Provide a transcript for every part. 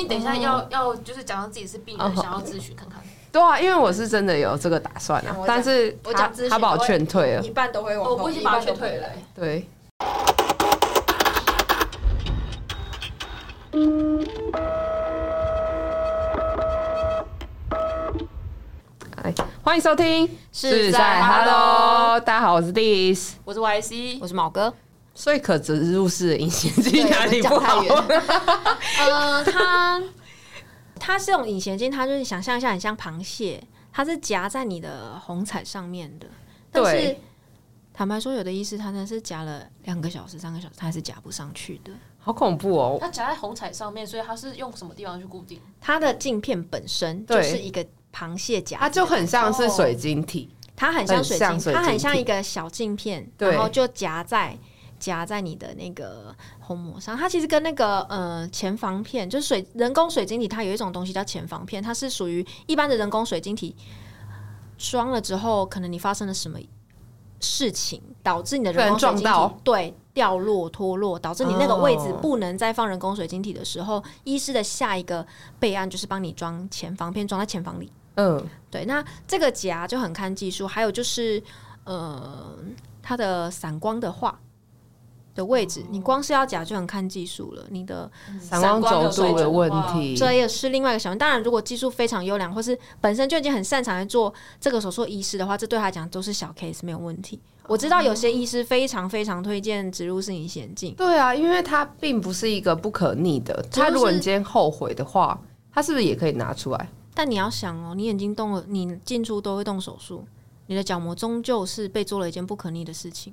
你等一下要要就是假装自己是病人，哦。想要咨询看看。对啊，因为我是真的有这个打算啊，但是他他把我劝退了。一，半都会往后，我不行把他一半都劝退了。对。哎，欢迎收听。是在 Hello，大家好，我是 Dis。我是 YC，我是毛哥，所以可植入式的隐形镜对哪里不太 呃，它它是用隐形镜，它就是想象一下很像螃蟹，它是夹在你的虹彩上面的，但是。坦白说，有的医师他那是夹了两个小时、三个小时，他还是夹不上去的。好恐怖哦！它夹在虹彩上面，所以它是用什么地方去固定？它的镜片本身就是一个螃蟹夹，它就很像是水晶体，它很像水晶，很像水晶它很像一个小镜片，然后就夹在夹在你的那个虹膜上。它其实跟那个呃前防片，就是水人工水晶体，它有一种东西叫前防片，它是属于一般的人工水晶体装了之后，可能你发生了什么事情，导致你的人工水晶体对掉落脱落，导致你那个位置哦不能再放人工水晶体的时候，医师的下一个备案就是帮你装前防片，装在前房里。嗯，对，那这个夹就很看技术，还有就是呃，它的散光的话的位置，你光是要夹就很看技术了。你的闪光轴度的问题，这也是另外一个小问题。当然，如果技术非常优良，或是本身就已经很擅长来做这个手术的医师的话，这对他来讲都是小 case 没有问题。我知道有些医师非常非常推荐植入式隐形眼镜，对啊，因为它并不是一个不可逆的。他如果你今天后悔的话，他是不是也可以拿出来？但你要想哦，你眼睛动了，你进出都会动手术，你的角膜终究是被做了一件不可逆的事情，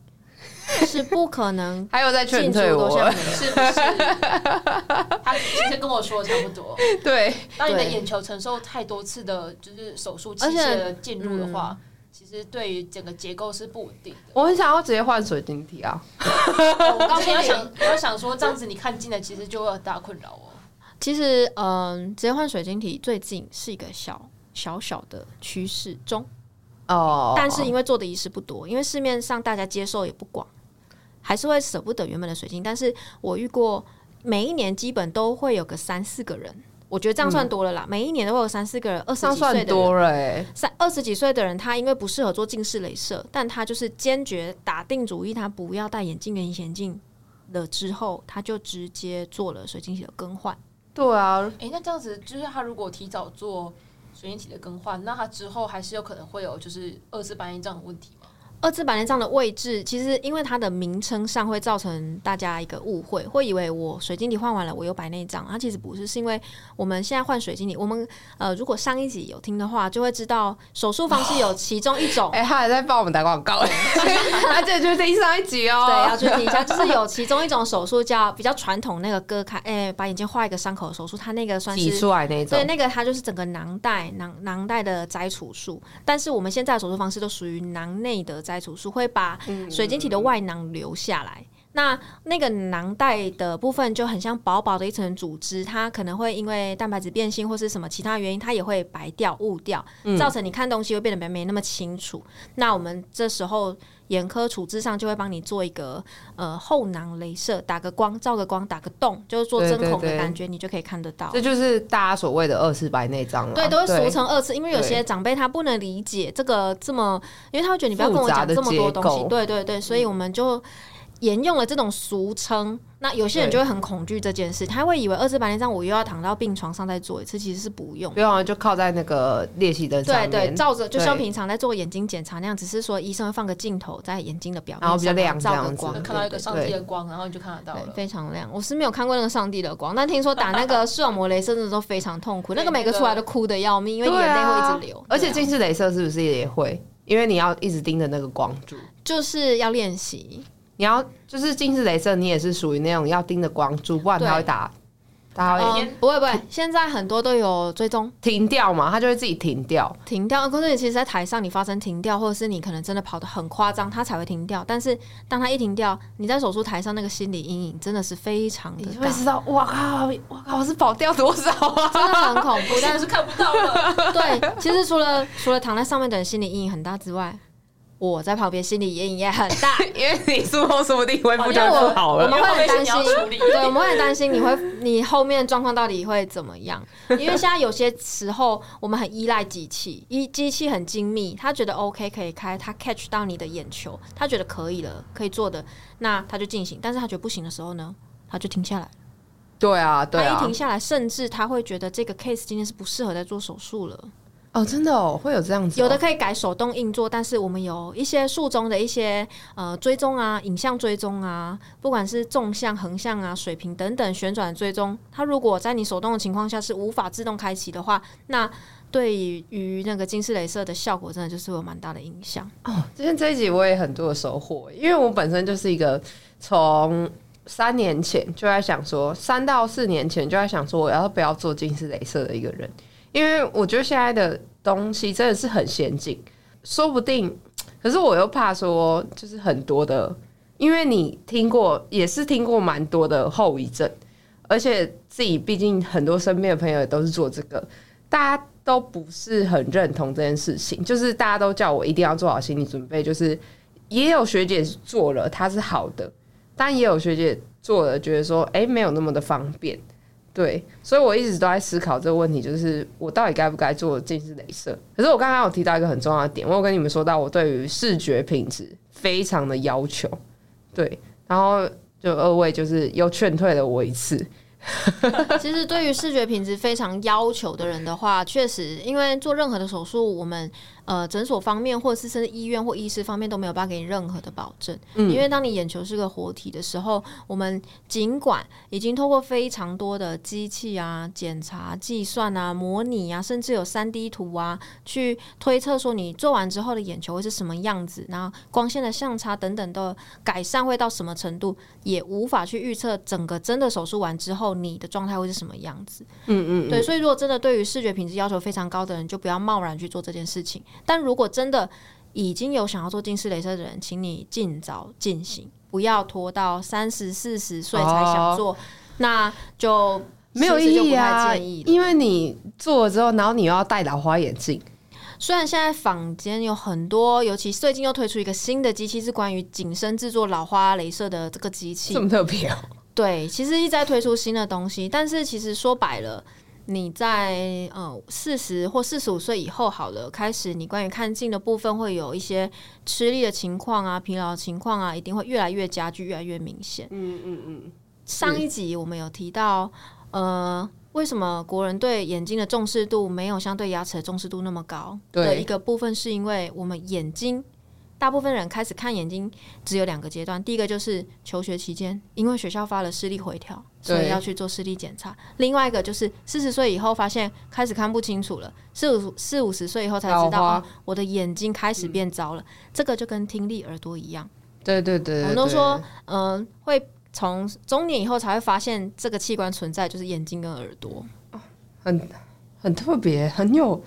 是不可能 还有在劝退我。是不是？他其实跟我说的差不多。对，当你的眼球承受太多次的，就是手术器而且械的进入的话，其实对于整个结构是不稳定的。我很想要直接换水晶体啊。我刚刚要想，我要想说，这样子你看近了，其实就会很大困扰哦。其实，嗯，直接换水晶体最近是一个小小小的趋势中，哦，但是因为做的仪式不多，因为市面上大家接受也不广，还是会舍不得原本的水晶。但是我遇过每一年基本都会有个三四个人，我觉得这样算多了啦。每一年都会有三四个人，二十这样几岁的人多了哎。三二十几岁的人，他因为不适合做近视雷射，但他就是坚决打定主意，他不要戴眼镜跟隐形眼镜了之后，他就直接做了水晶体的更换。对啊，哎、那这样子，就是他如果提早做水晶体的更换，那他之后还是有可能会有就是二次白内障的问题吗？二次白内障的位置，其实因为它的名称上会造成大家一个误会，会以为我水晶体换完了，我有白内障。它其实不是，是因为我们现在换水晶体，我们呃，如果上一集有听的话，就会知道手术方式有其中一种。哎，他还在帮我们打广告哎，而且就是听上一集哦。对，要去听一下，就是有其中一种手术叫比较传统那个割开，哎、把眼睛画一个伤口的手术，它那个算是挤出来那种对，。那个它就是整个囊袋囊囊袋的摘除术，但是我们现在的手术方式都属于囊内的摘除术，会把水晶体的外囊留下来。那那个囊袋的部分就很像薄薄的一层组织，它可能会因为蛋白质变性或是什么其他原因，它也会白掉、雾掉，造成你看东西会变得没没那么清楚。那我们这时候眼科处置上就会帮你做一个呃后囊镭射，打个光、照个光、打个洞，就是做针孔的感觉，你就可以看得到。这就是大家所谓的二次白内障了。对，都会俗称二次，因为有些长辈他不能理解这个这么，因为他会觉得你不要跟我讲这么多东西，对对对，所以我们就沿用了这种俗称。那有些人就会很恐惧这件事，他会以为二次白内障我又要躺到病床上再做一次，其实是不用不。用就靠在那个练习的上对面，对，照着就像平常在做眼睛检查那样，只是说医生会放个镜头在眼睛的表面，然后比较亮照这样子个光，看到一个上帝的光，然后你就看得到，了。非常亮。我是没有看过那个上帝的光，但听说打那个视网膜镭射真的都非常痛苦，那个每个出来都哭的要命，因为对眼泪会啊一直流。而且近视雷射是不是也会？因为你要一直盯着那个光柱，就是要练习。你要就是近视雷射，你也是属于那种要盯着光珠，不然它会打，它会嗯，不会不会，现在很多都有追踪停掉嘛，它就会自己停掉。停掉。可是你其实，在台上你发生停掉，或者是你可能真的跑得很夸张，它才会停掉。但是当它一停掉，你在手术台上那个心理阴影真的是非常的你就，会知道，哇靠，哇靠，我是跑掉多少啊？真的很恐怖。但是 但是看不到了，对，其实除了除了躺在上面的人心理阴影很大之外，我在旁边心理阴影也很大。因为你术后说不定恢复就因为我不好了。我们会很担心对，我们会很担心你会你后面状况到底会怎么样？因为现在有些时候我们很依赖机器，一机器很精密，他觉得 OK 可以开，他 catch 到你的眼球，他觉得可以了，可以做的，那他就进行。但是他觉得不行的时候呢，他就停下来。对啊，对啊他一停，下来，甚至他会觉得这个 case 今天是不适合再做手术了。哦，真的哦，会有这样子哦，有的可以改手动硬座，但是我们有一些术中的一些呃追踪啊、影像追踪啊，不管是纵向、横向啊、水平等等旋转追踪，它如果在你手动的情况下是无法自动开启的话，那对于那个近视雷射的效果，真的就是有蛮大的影响。哦，今天这一集我也很多的收获，因为我本身就是一个从三年前就在想说，三到四年前就在想说，我要不要做近视雷射的一个人，因为我觉得现在的东西真的是很先进，说不定，可是我又怕说，就是很多的，因为你听过，也是听过蛮多的后遗症，而且自己毕竟很多身边的朋友也都是做这个，大家都不是很认同这件事情，就是大家都叫我一定要做好心理准备，就是也有学姐做了，她是好的，但也有学姐做了，觉得说，哎、没有那么的方便。对，所以我一直都在思考这个问题，就是我到底该不该做近视雷射？可是我刚刚有提到一个很重要的点，我有跟你们说到，我对于视觉品质非常的要求，对，然后就二位就是又劝退了我一次，其实对于视觉品质非常要求的人的话，确实，因为做任何的手术，我们呃诊所方面或者是甚至医院或医师方面都没有办法给你任何的保证。嗯因为当你眼球是个活体的时候，我们尽管已经透过非常多的机器啊、检查、计算啊、模拟啊，甚至有三 D 图啊，去推测说你做完之后的眼球会是什么样子，然后光线的相差等等的改善会到什么程度，也无法去预测整个真的手术完之后你的状态会是什么样子。嗯嗯，对，所以如果真的对于视觉品质要求非常高的人，就不要贸然去做这件事情。但如果真的已经有想要做近视雷射的人，请你尽早进行，不要拖到三十四十岁才想做，那就没有意义啊，因为你做了之后，然后你又要戴老花眼镜，虽然现在坊间有很多，尤其最近又推出一个新的机器，是关于紧身制作老花镭射的这个机器。这。么特别哦、对，其实一直在推出新的东西，但是其实说白了，你在呃四十或四十五岁以后好了，开始你关于看近的部分会有一些吃力的情况啊、疲劳的情况啊，一定会越来越加剧、越来越明显。嗯嗯嗯，上一集我们有提到，呃，为什么国人对眼睛的重视度没有相对牙齿的重视度那么高？对的一个部分是因为我们眼睛。大部分人开始看眼睛只有两个阶段，第一个就是求学期间，因为学校发了视力回调，所以要去做视力检查；另外一个就是四十岁以后发现开始看不清楚了，四五四五十岁以后才知道，哦，我的眼睛开始变糟了。这个就跟听力、耳朵一样。对对对我们都说，嗯、会从中年以后才会发现这个器官存在，就是眼睛跟耳朵。很很特别，很有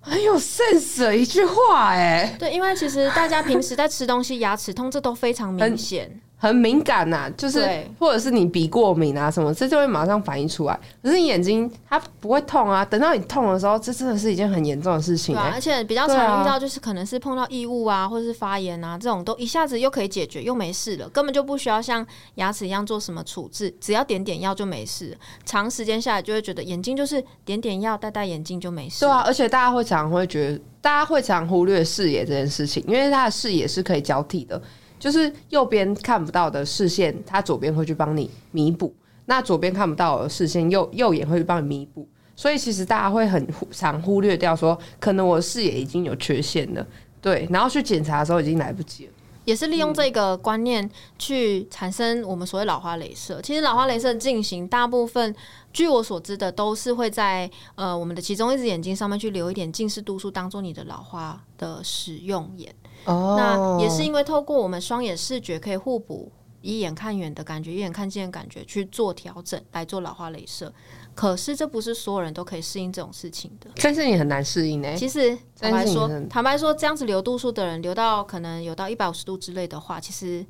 很有 sense 的一句话，哎，对，因为其实大家平时在吃东西，牙齿痛这都非常明显。很敏感呐、就是或者是你鼻过敏啊什么，这就会马上反应出来。可是你眼睛它不会痛啊，等到你痛的时候，这真的是一件很严重的事情对而且比较常遇到就是可能是碰到异物啊，或者是发炎啊，这种都一下子又可以解决，又没事了，根本就不需要像牙齿一样做什么处置，只要点点药就没事。长时间下来就会觉得眼睛就是点点药、戴戴眼镜就没事。对啊，，而且大家会常常会觉得，大家会常忽略视野这件事情，因为它的视野是可以交替的，就是右边看不到的视线，它左边会去帮你弥补；那左边看不到的视线，右右眼会去帮你弥补。所以其实大家会很常忽略掉说，可能我的视野已经有缺陷了，对，然后去检查的时候已经来不及了。也是利用这个观念去产生我们所谓老花镭射。其实老花镭射进行大部分，据我所知的，都是会在呃我们的其中一只眼睛上面去留一点近视度数，当做你的老花的使用眼。哦那也是因为透过我们双眼视觉可以互补，一眼看远的感觉，一眼看近的感觉去做调整，来做老花镭射。可是这不是所有人都可以适应这种事情的。但是你很难适应呢、其实坦白说坦白说，这样子留度数的人留到可能有到一百五十度之类的话，其实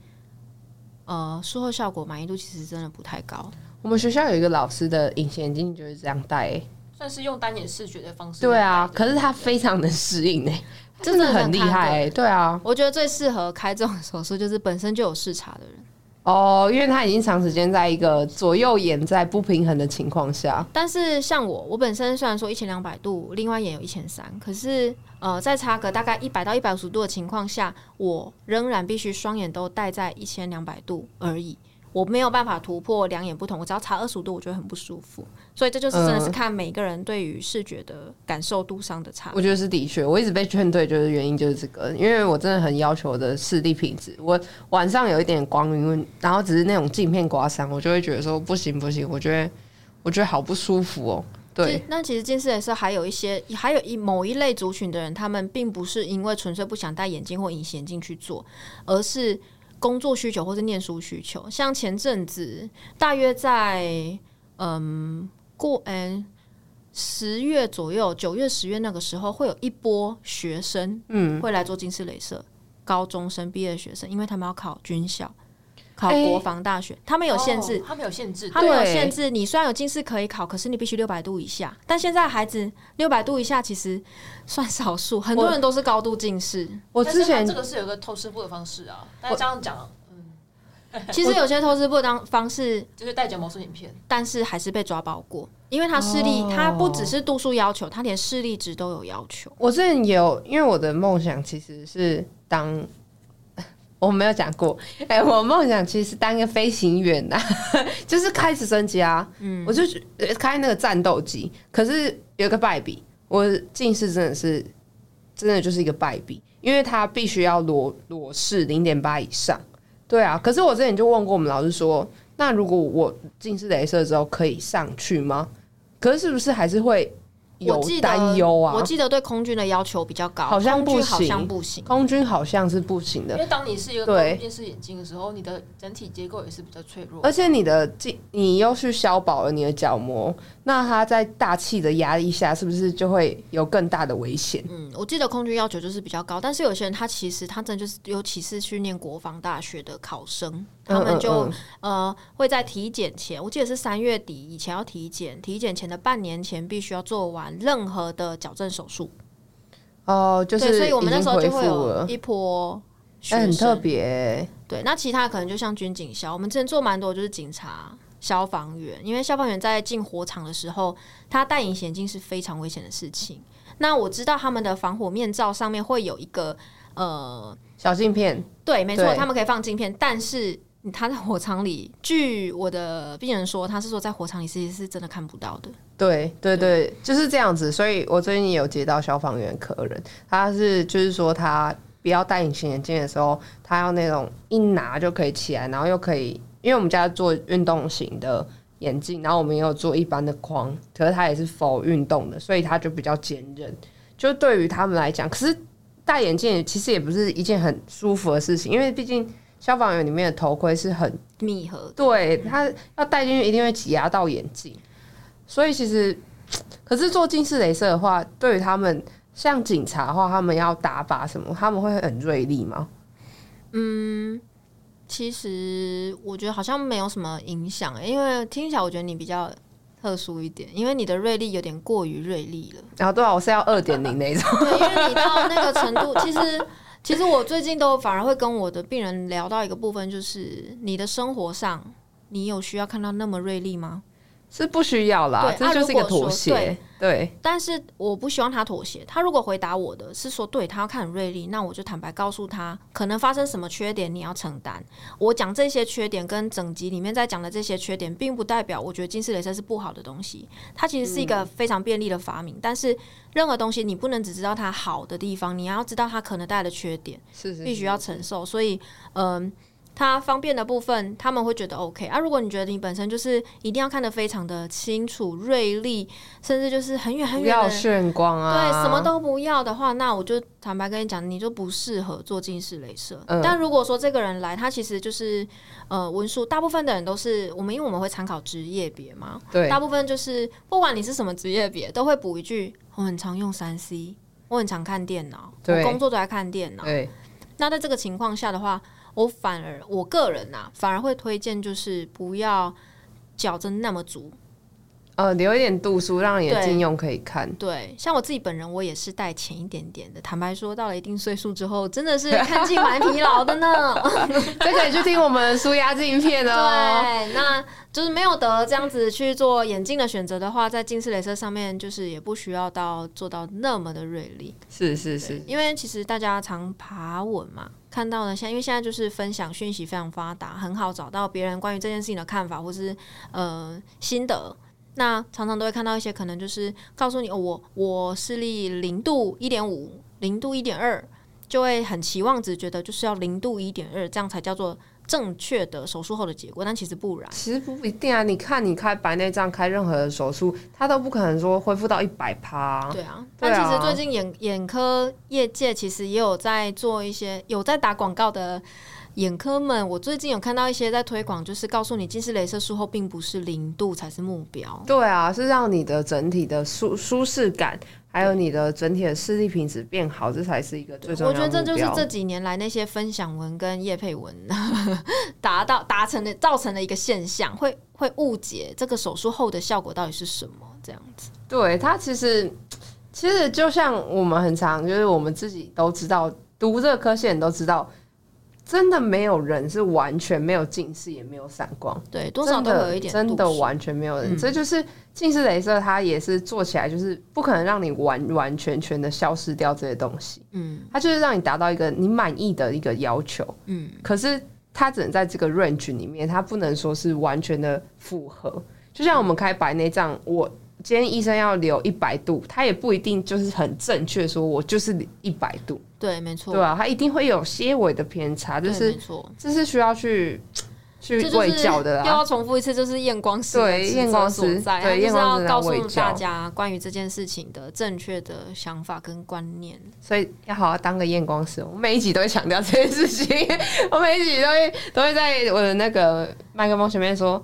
呃术后效果满意度其实真的不太高。我们学校有一个老师的隐形眼镜就是这样戴、欸，算是用单眼视觉的方式。对啊，可是他非常能适应呢、这真的很厉害、人对啊，我觉得最适合开这种手术就是本身就有视差的人。哦，因为他已经长时间在一个左右眼在不平衡的情况下，但是像我，我本身虽然说一千两百度，另外眼有一千三，可是呃，在差个大概一百到一百五十度的情况下，我仍然必须双眼都戴在一千两百度而已。我没有办法突破两眼不同，我只要差二十五度，我觉得很不舒服。所以这就是真的是嗯看每个人对于视觉的感受度上的差别。我觉得是的确，我一直被劝退，就是原因就是这个，因为我真的很要求我的视力品质。我晚上有一点光晕，然后只是那种镜片刮伤，我就会觉得说不行不行，我觉得我觉得好不舒服哦。对，那其实近视雷射还有一些，还有一某一类族群的人，他们并不是因为纯粹不想戴眼镜或隐形眼镜去做，而是工作需求或是念书需求。像前阵子，大约在嗯过嗯十月左右，九月、十月那个时候，会有一波学生嗯，会来做近视雷射，高中生毕业的学生，因为他们要考军校。考哎国防大学，他们有限制，哦他们有限制，他们有限制，你虽然有近视可以考，可是你必须六百度以下。但现在孩子六百度以下其实算少数，很多人都是高度近视。我之前这个是有个透视布的方式啊，但是这样讲 其实有些透视布当方式，就是戴角膜塑影片，但是还是被抓包过，因为他视力，哦他不只是度数要求，他连视力值都有要求。我之前有，因为我的梦想其实是当。我没有讲过，哎、我梦想其实是当一个飞行员呐、就是开直升机啊，嗯，我就开那个战斗机。可是有个败笔，我近视真的是真的就是一个败笔，因为它必须要裸裸视零点八以上。对啊，可是我之前就问过我们老师说，那如果我近视雷射之后可以上去吗？可是是不是还是会有我记得担忧啊？我记得对空军的要求比较高，好像不行好行像不行。空军好像是不行的，因为当你是一个对近视眼镜的时候，你的整体结构也是比较脆弱。而且你的镜，你又去消薄了你的角膜，那它在大气的压力下，是不是就会有更大的危险？嗯，我记得空军要求就是比较高，但是有些人他其实他真的就是，尤其是去念国防大学的考生，他们就、嗯嗯呃会在体检前，我记得是三月底以前要体检，体检前的半年前必须要做完任何的矫正手术。哦，就是，所以我们那时候就会有一波学哎、生，很特别、对，那其他可能就像军警校，我们之前做蛮多就是警察、消防员，因为消防员在进火场的时候，他戴隐形眼镜是非常危险的事情。那我知道他们的防火面罩上面会有一个呃，小镜片，对，没错，他们可以放镜片，但是他在火场里，据我的病人说，他是说在火场里其实是真的看不到的。对对对，就是这样子。所以我最近也有接到消防员客人，他是就是说他不要戴隐形眼镜的时候，他要那种一拿就可以起来，然后又可以，因为我们家做运动型的眼镜，然后我们也有做一般的框，可是它也是否运动的，所以它就比较坚韧。就对于他们来讲，可是戴眼镜其实也不是一件很舒服的事情，因为毕竟消防员里面的头盔是很密合对，它要戴进去一定会挤压到眼镜，所以其实，可是做近视雷射的话，对于他们像警察的话，他们要打靶什么，他们会很锐利吗？其实我觉得好像没有什么影响、欸因为听起来我觉得你比较特殊一点，因为你的锐利有点过于锐利了。然后对啊，我是要二点零那一种，对，因为你到那个程度，其实其实我最近都反而会跟我的病人聊到一个部分，就是你的生活上，你有需要看到那么锐利吗？是不需要啦，这就是一个妥协。对，但是我不希望他妥协。他如果回答我的是说，对他要看很锐利，那我就坦白告诉他，可能发生什么缺点，你要承担。我讲这些缺点跟整集里面在讲的这些缺点，并不代表我觉得近视雷射是不好的东西。它其实是一个非常便利的发明，但是任何东西你不能只知道它好的地方，你要知道它可能带来的缺点。是是必须要承受，所以嗯。它方便的部分，他们会觉得 OK 啊。如果你觉得你本身就是一定要看得非常的清楚、锐利，甚至就是很远很远要远的，眩光啊，对，什么都不要的话，那我就坦白跟你讲，你就不适合做近视雷射。嗯但如果说这个人来，他其实就是呃文书，大部分的人都是我们，因为我们会参考职业别嘛，对大部分就是不管你是什么职业别，都会补一句：我很常用三 C，我很常看电脑，我对工作都在看电脑。对，那在这个情况下的话，我反而我个人呐、反而会推荐就是不要矫正那么足。呃留一点度数，让你的对近用可以看。对，像我自己本人，我也是戴浅一点点的。坦白说，到了一定岁数之后，真的是看近蛮疲劳的呢。这可以去听我们的舒压镜片哦。对，那就是没有得这样子去做眼镜的选择的话，在近视雷射上面，就是也不需要到做到那么的锐利。是是是，因为其实大家常爬稳嘛，看到了现，因为现在就是分享讯息非常发达，很好找到别人关于这件事情的看法或是呃心得。那常常都会看到一些可能就是告诉你，哦、我我视力零度一点五、零度一点二，就会很期望值觉得就是要零度一点二，这样才叫做正确的手术后的结果，但其实不然。其实不一定啊。你看，你开白内障开任何的手术，它都不可能说恢复到一百趴。对啊，对啊但其实最近眼眼科业界其实也有在做一些有在打广告的眼科们，我最近有看到一些在推广，就是告诉你近视雷射术后并不是零度才是目标。对啊，是让你的整体的舒舒适感，还有你的整体的视力品质变好，这才是一个最重要我觉得这就是这几年来那些分享文跟叶佩文 达到达成的造成的一个现象，会会误解这个手术后的效果到底是什么这样子。对它其实其实就像我们很常，就是我们自己都知道，读这个科系人都知道，真的没有人是完全没有近视，也没有散光。对，多少都有一点真的完全没有人，嗯。这就是近视雷射，它也是做起来就是不可能让你完完全全的消失掉这些东西，嗯。它就是让你达到一个你满意的一个要求，嗯，可是它只能在这个 range 里面，它不能说是完全的符合。就像我们开白内障，我今天医生要留一百度，他也不一定就是很正确说我就是一百度，对，没错，对吧、他一定会有些微的偏差，就是。这是需要去去喂教的啦。又要重复一次，就是验光师的对验光师所在，对验光师要告诉大家关于这件事情的正确的想法跟观念。所以要好好当个验光师。我每一集都会强调这件事情，我每一集都会都会在我的那个麦克风前面说，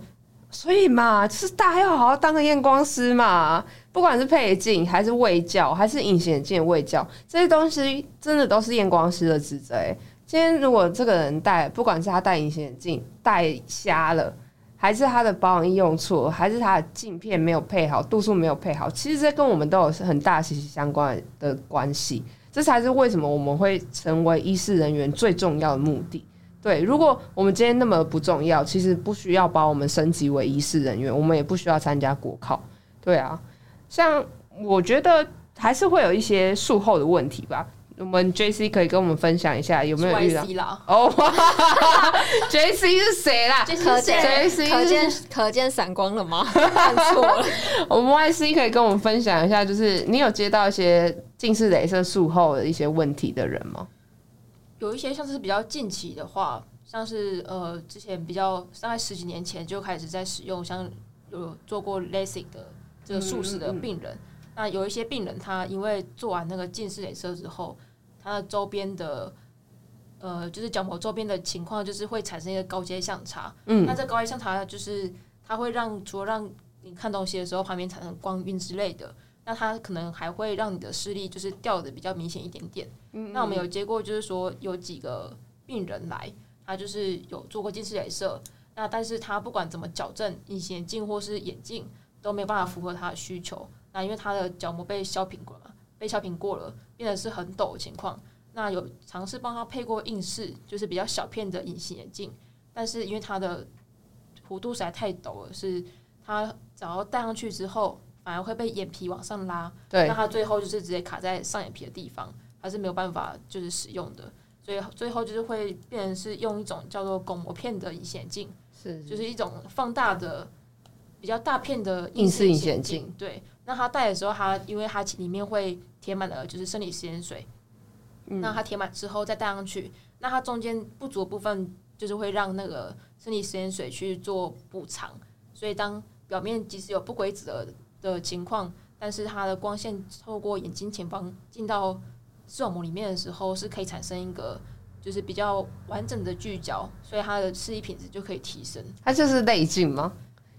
所以嘛，就是大家要好好当个验光师嘛。不管是配镜还是卫教，还是隐形眼镜的卫教，这些东西真的都是验光师的职责。欸今天如果这个人戴，不管是他戴隐形眼镜戴瞎了，还是他的保养液用错，还是他的镜片没有配好，度数没有配好，其实这跟我们都有很大息息相关的关系。这才是为什么我们会成为医师人员最重要的目的。对，如果我们今天那么不重要，其实不需要把我们升级为医师人员，我们也不需要参加国考。对啊，像我觉得还是会有一些术后的问题吧。我们 J C 可以跟我们分享一下有没有遇到？YC 啦？哦，J C 是谁啦？可见 JC 可见可见闪光了吗？看错了。我们 Y C 可以跟我们分享一下，就是你有接到一些近视雷射术后的一些问题的人吗？有一些像是比较近期的话，像是呃之前比较大概十几年前就开始在使用，像有做过 LASIK 的这个术式的病人。那有一些病人他因为做完那个近视雷射之后，他的周边的呃就是角膜周边的情况就是会产生一个高阶相差。嗯那这高阶相差就是它会让除了让你看东西的时候旁边产生光晕之类的。那它可能还会让你的视力就是掉的比较明显一点点。那我们有接过，就是说有几个病人来，他就是有做过近视雷射，那但是他不管怎么矫正隐形眼镜或是眼镜都没有办法符合他的需求。那因为他的角膜被削平过了嘛，被削平过了，变得是很陡的情况。那有尝试帮他配过硬式，就是比较小片的隐形眼镜，但是因为它的弧度实在太陡了，是他只要戴上去之后，反而会被眼皮往上拉，对。那它最后就是直接卡在上眼皮的地方，它是没有办法就是使用的，所以最后就是会变成是用一种叫做巩膜片的隐形眼镜，是。就是一种放大的比较大片的硬式隐形形眼镜。对，那它戴的时候，它因为它里面会填满了就是生理食盐水，嗯。那它填满之后再戴上去，那它中间不足的部分就是会让那个生理食盐水去做补偿，所以当表面即使有不规则的的情况，但是它的光线透过眼睛前方进到视网膜里面的时候，是可以产生一个就是比较完整的聚焦，所以它的视力品质就可以提升。它就是内镜吗？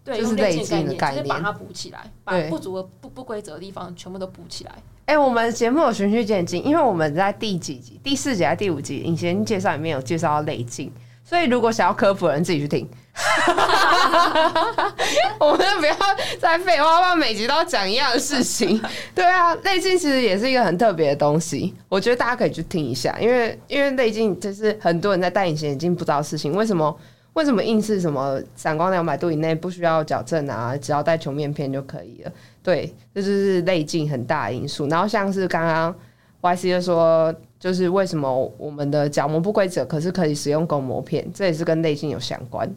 对，就是用类类镜的概念，就是把它补起来，把不足的不不规则的地方全部都补起来。哎、我们节目有循序渐进，因为我们在第几集、第四集还是第五集隐形介绍里面有介绍到内镜，所以如果想要科普的人自己去听。我们就不要再废话，不然每集都要讲一样的事情。对啊，内镜其实也是一个很特别的东西，我觉得大家可以去听一下，因为因为内镜就是很多人在戴隐形眼镜不知道事情，为什么为什么硬是什么散光两百度以内不需要矫正啊，只要戴球面片就可以了。对，这就是内镜很大的因素。然后像是刚刚 Y C 就说，就是为什么我们的角膜不规则，可是可以使用巩膜片，这也是跟内镜有相关。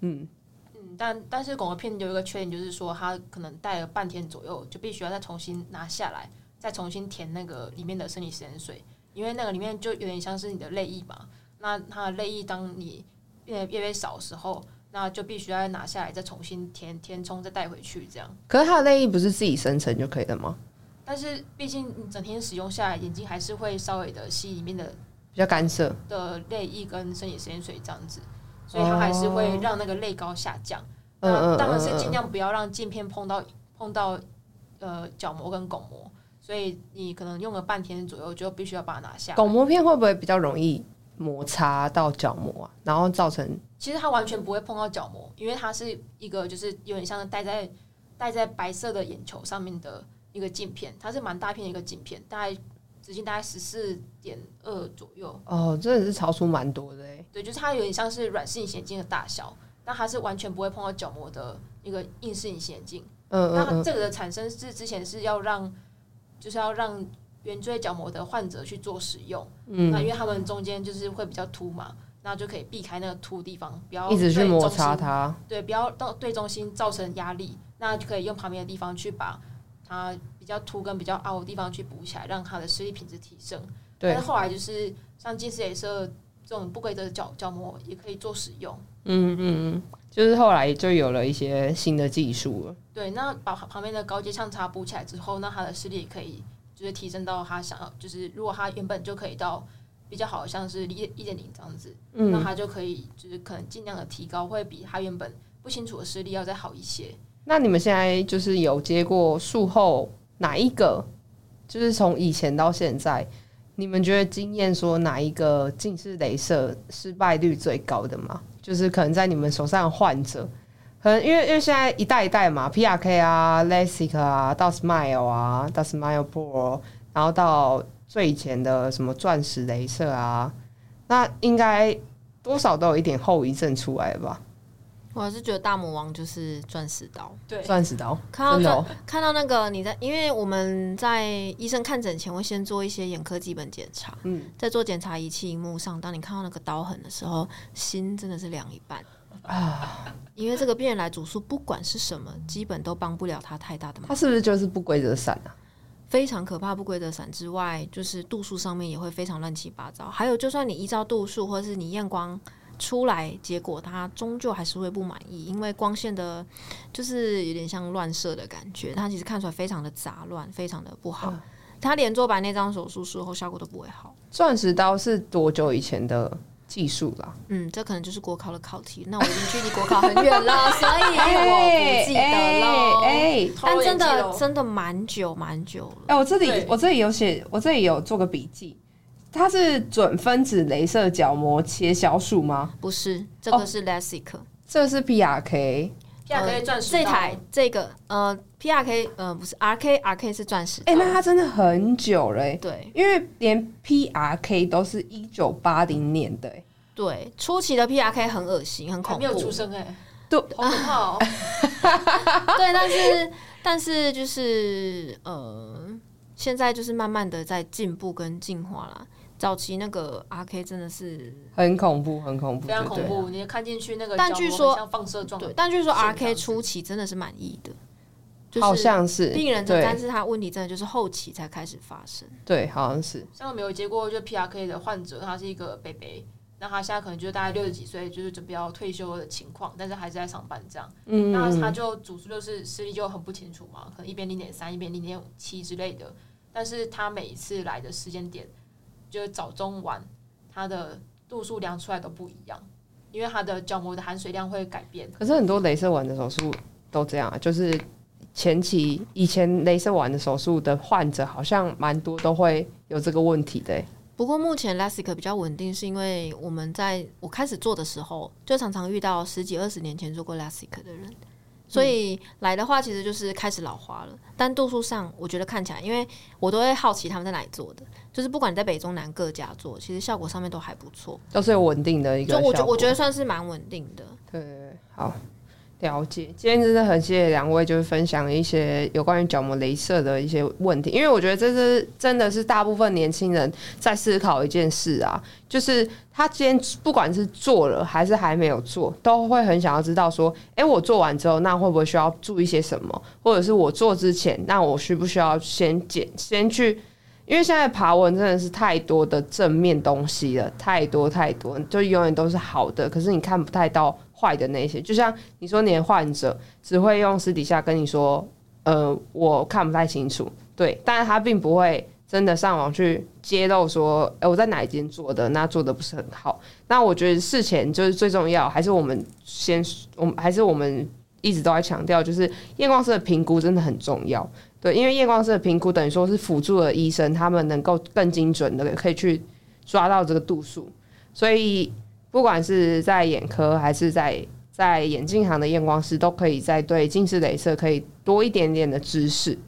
嗯嗯。但但是巩膜片有一个缺点，就是说它可能戴了半天左右，就必须要再重新拿下来，再重新填那个里面的生理食盐水，因为那个里面就有点像是你的泪液嘛。那它的泪液当你变得越来越少的时候，那就必须要拿下来，再重新填填充，再带回去这样。可是它的泪液不是自己生成就可以了吗？但是毕竟你整天使用下来，眼睛还是会稍微的吸里面的比较干涩的泪液跟生理食盐水这样子。所以它还是会让那个泪高下降。那当然是尽量不要让镜片碰到碰到呃角膜跟巩膜。所以你可能用了半天左右，就必须要把它拿下。巩膜片会不会比较容易摩擦到角膜啊？然后造成？其实它完全不会碰到角膜，因为它是一个就是有点像戴在戴在白色的眼球上面的一个镜片，它是蛮大片的一个镜片，大概。直径大概十四点二左右哦，真的是超出蛮多的哎。对，就是它有点像是软式隐形眼镜的大小，但它是完全不会碰到角膜的一个硬式隐形眼镜。嗯嗯那这个的产生是之前是要让，就是要让圆锥角膜的患者去做使用。嗯。那因为他们中间就是会比较凸嘛，那就可以避开那个凸地方，不要一直去摩擦它。对，不要到对中心造成压力，那就可以用旁边的地方去把它。比较凸跟比较凹的地方去补起来，让它的视力品质提升。对。但是后来就是像近视雷射这种不规则的角角膜也可以做使用。嗯嗯嗯，就是后来就有了一些新的技术了。对，那把旁边的高阶相差补起来之后，那他的视力也可以就是提升到他想要，就是如果他原本就可以到比较好，像是一一点零这样子，那他就可以就是可能尽量的提高，会比他原本不清楚的视力要再好一些。那你们现在就是有接过术后？哪一个就是从以前到现在，你们觉得经验说哪一个近视镭射失败率最高的吗？就是可能在你们手上的患者，可能因为因为现在一代一代嘛，PRK 啊、LASIK 啊，到 Smile 啊，到 Smile Pro，然后到最以前的什么钻石镭射啊，那应该多少都有一点后遗症出来吧。我还是觉得大魔王就是钻石刀，对，钻石刀。看到看到那个你在，因为我们在医生看诊前会先做一些眼科基本检查，嗯，在做检查仪器荧幕上，当你看到那个刀痕的时候，心真的是凉一半啊！因为这个病人来主诉，不管是什么，基本都帮不了他太大的忙。他是不是就是不规则散啊？非常可怕，不规则散之外，就是度数上面也会非常乱七八糟。还有，就算你依照度数，或者是你验光。出来结果，他终究还是会不满意，因为光线的，就是有点像乱射的感觉，他其实看出来非常的杂乱，非常的不好。他连做白内障手术术后效果都不会好。钻石刀是多久以前的技术啦？嗯，这可能就是国考的考题。那我已经距离国考很远了，所以我不记得了。哎，但真的真的蛮久蛮久了。哎，我这里我这里有写，我这里有做个笔记。它是准分子镭射角膜切削术吗？不是，这个是 LASIK，这是 PRK，PRK 钻石这台这个呃 PRK 呃不是 RK，RK 是钻石。哎，那它真的很久了，对，因为连 PRK 都是一九八零年的，对，初期的 PRK 很恶心，很恐怖，没有出生哎，对，好可怕哦，对，但是但是就是呃，现在就是慢慢的在进步跟进化了。早期那个 R K 真的是很恐怖，很恐怖，非常恐怖。你看进去那个，但据说像放射状，对，但据说 R K 初期真的是满意的，好像是病人的，但是他问题真的就是后期才开始发生。对，好像是。像我没有接过就 P R K 的患者，他是一个 baby，那他现在可能就大概六十几岁，就是准备要退休的情况，但是还是在上班这样。嗯，那他就主诉就是视力就很不清楚嘛，可能一边零点三，一边零点七之类的，但是他每一次来的时间点。就是早中晚，它的度数量出来都不一样，因为它的角膜的含水量会改变。可是很多镭射完的手术都这样啊，就是前期以前镭射完的手术的患者好像蛮多都会有这个问题的。不过目前 LASIK 比较稳定，是因为我们在我开始做的时候，就常常遇到十几二十年前做过 LASIK 的人，所以来的话其实就是开始老花了。但度数上，我觉得看起来，因为我都会好奇他们在哪里做的，就是不管你在北中南各家做，其实效果上面都还不错。都是有稳定的一个就我觉我觉得算是蛮稳定的。对好了解。今天真的很谢谢两位，就是分享一些有关于角膜镭射的一些问题，因为我觉得这是真的是大部分年轻人在思考一件事啊，就是他今天不管是做了还是还没有做，都会很想要知道说，哎、我做完之后，那会不会需要注意些什么，或者是我做之前，那我需不需要先检先去。因为现在爬文真的是太多的正面东西了，太多太多，就永远都是好的，可是你看不太到坏的那些。就像你说，你的患者只会用私底下跟你说，呃，我看不太清楚，对，但是他并不会真的上网去揭露说，哎、我在哪一间做的，那做的不是很好。那我觉得事前就是最重要，还是我们先，我们还是我们一直都在强调，就是验光师的评估真的很重要。对，因为验光师的评估等于说是辅助了医生，他们能够更精准的可以去抓到这个度数，所以不管是在眼科还是在在眼镜行的验光师，都可以在对近视雷射可以多一点点的知识，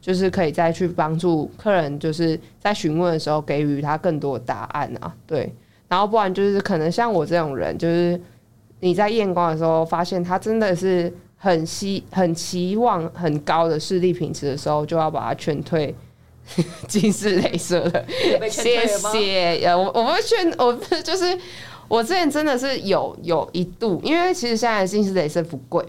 就是可以再去帮助客人，就是在询问的时候给予他更多的答案啊。对，然后不然就是可能像我这种人，就是你在验光的时候发现他真的是。很希很期望很高的视力品质的时候，就要把它劝退 近视镭射了。谢？谢。呃，我我不会劝，我就是我之前真的是有有一度，因为其实现在的近视镭射不贵，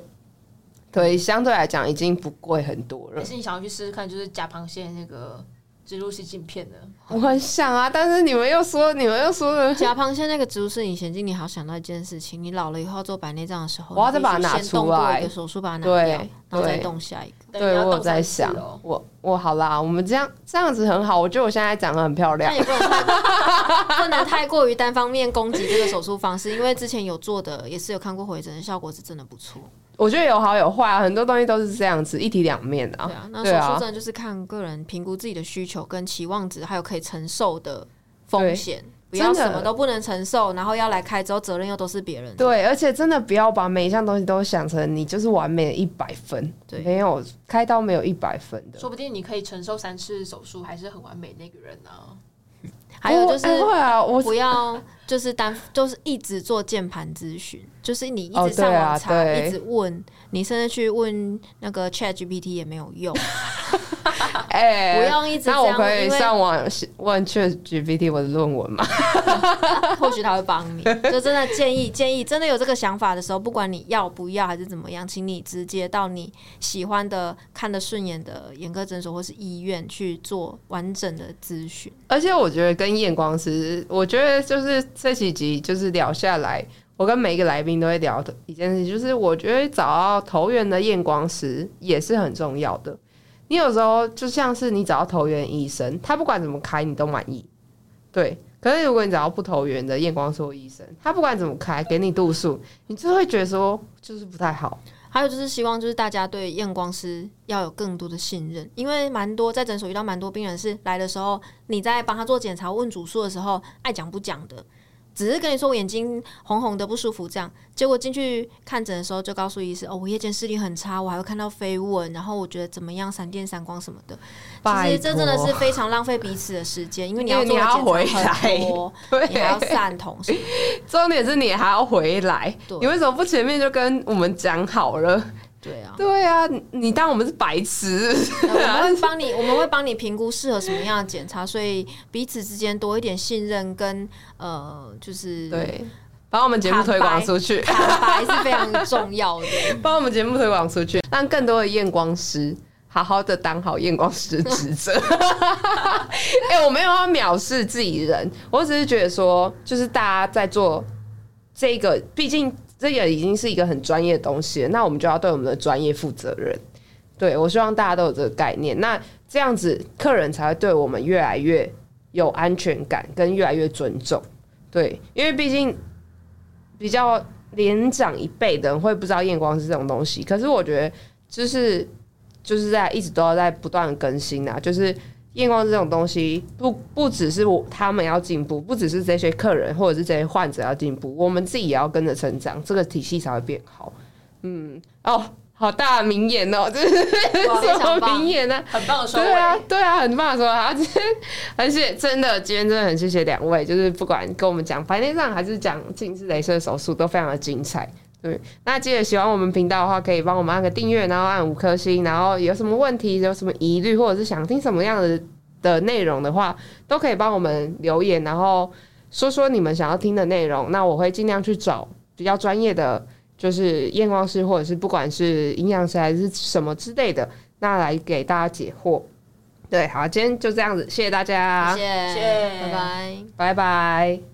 对，相对来讲已经不贵很多了可。是你想要去试试看，就是假螃蟹那个植入式镜片的？我很想啊，但是你们又说，你们又说了，假螃蟹那个植入式隐形镜，你好想到一件事情：你老了以后要做白内障的时候，我要再把它拿出先动过来一个手术把它拿对掉，然后再动下一个。对我在想哦，我我好啦，我们这样这样子很好，我觉得我现在长得很漂亮。也不能太 不能太过于单方面攻击这个手术方式，因为之前有做的也是有看过回诊，效果是真的不错。我觉得有好有坏啊，很多东西都是这样子，一体两面啊对。啊，那手术真的就是看个人评估自己的需求跟期望值，还有可以承受的风险，不要什么都不能承受，然后要来开之后责任又都是别人的。对，而且真的不要把每一项东西都想成你就是完美的一百分，对没有开刀没有一百分的。说不定你可以承受三次手术，还是很完美那个人呢、还有就是我哎会啊，我不要就是单就是一直做键盘咨询，就是你一哦直上网查，对。一直问，你甚至去问那个 Chat GPT 也没有用，哎、不用一直那我可以上网问 Chat GPT 我的论文吗？或许他会帮你。就真的建议建议，真的有这个想法的时候，不管你要不要还是怎么样，请你直接到你喜欢的、看得顺眼的眼科诊所或是医院去做完整的咨询。而且我觉得跟验光师，我觉得就是这几集就是聊下来，我跟每一个来宾都会聊的一件事，就是我觉得找到投缘的验光师也是很重要的。你有时候就像是你找到投缘医生，他不管怎么开你都满意，对。可是如果你找到不投缘的验光师医生，他不管怎么开给你度数，你就会觉得说就是不太好。还有就是希望就是大家对验光师要有更多的信任，因为蛮多在诊所遇到蛮多病人是来的时候，你在帮他做检查问主诉的时候爱讲不讲的，只是跟你说我眼睛红红的不舒服这样，结果进去看诊的时候就告诉医师哦我夜间视力很差，我还会看到飞蚊，然后我觉得怎么样闪电闪光什么的，其实这真的是非常浪费彼此的时间，因为你要做的你要回检查很多，对你还要散瞳什么的。重点是你还要回来，你为什么不前面就跟我们讲好了？对啊，对啊，你你当我们是白痴？我们会 帮你，我们会帮你评估适合什么样的检查，所以彼此之间多一点信任跟呃，就是对，把我们节目推广出去，坦白是非常重要的。把我们节目推广出去，让更多的验光师好好的当好验光师的职责。哎、我没有要藐视自己人，我只是觉得说，就是大家在做这个，毕竟这也已经是一个很专业的东西了，那我们就要对我们的专业负责任。对我希望大家都有这个概念，那这样子客人才会对我们越来越有安全感，跟越来越尊重。对，因为毕竟比较年长一辈的人会不知道验光是这种东西，可是我觉得就是就是在一直都要在不断更新啊，就是验光这种东西，不不只是我他们要进步，不只是这些客人或者是这些患者要进步，我们自己也要跟着成长，这个体系才会变好。嗯，哦，好大的名言哦，这是什么名言呢？很棒的。对啊，对啊，很棒的说啊，今天而且真的，今天真的很谢谢两位，就是不管跟我们讲白内障还是讲近视雷射手术，都非常的精彩。对，那记得喜欢我们频道的话，可以帮我们按个订阅，然后按五颗星，然后有什么问题、有什么疑虑，或者是想听什么样的的内容的话，都可以帮我们留言，然后说说你们想要听的内容。那我会尽量去找比较专业的，就是验光师，或者是不管是营养师还是什么之类的，那来给大家解惑。对，好，今天就这样子，谢谢大家，谢谢，谢谢拜拜。拜拜。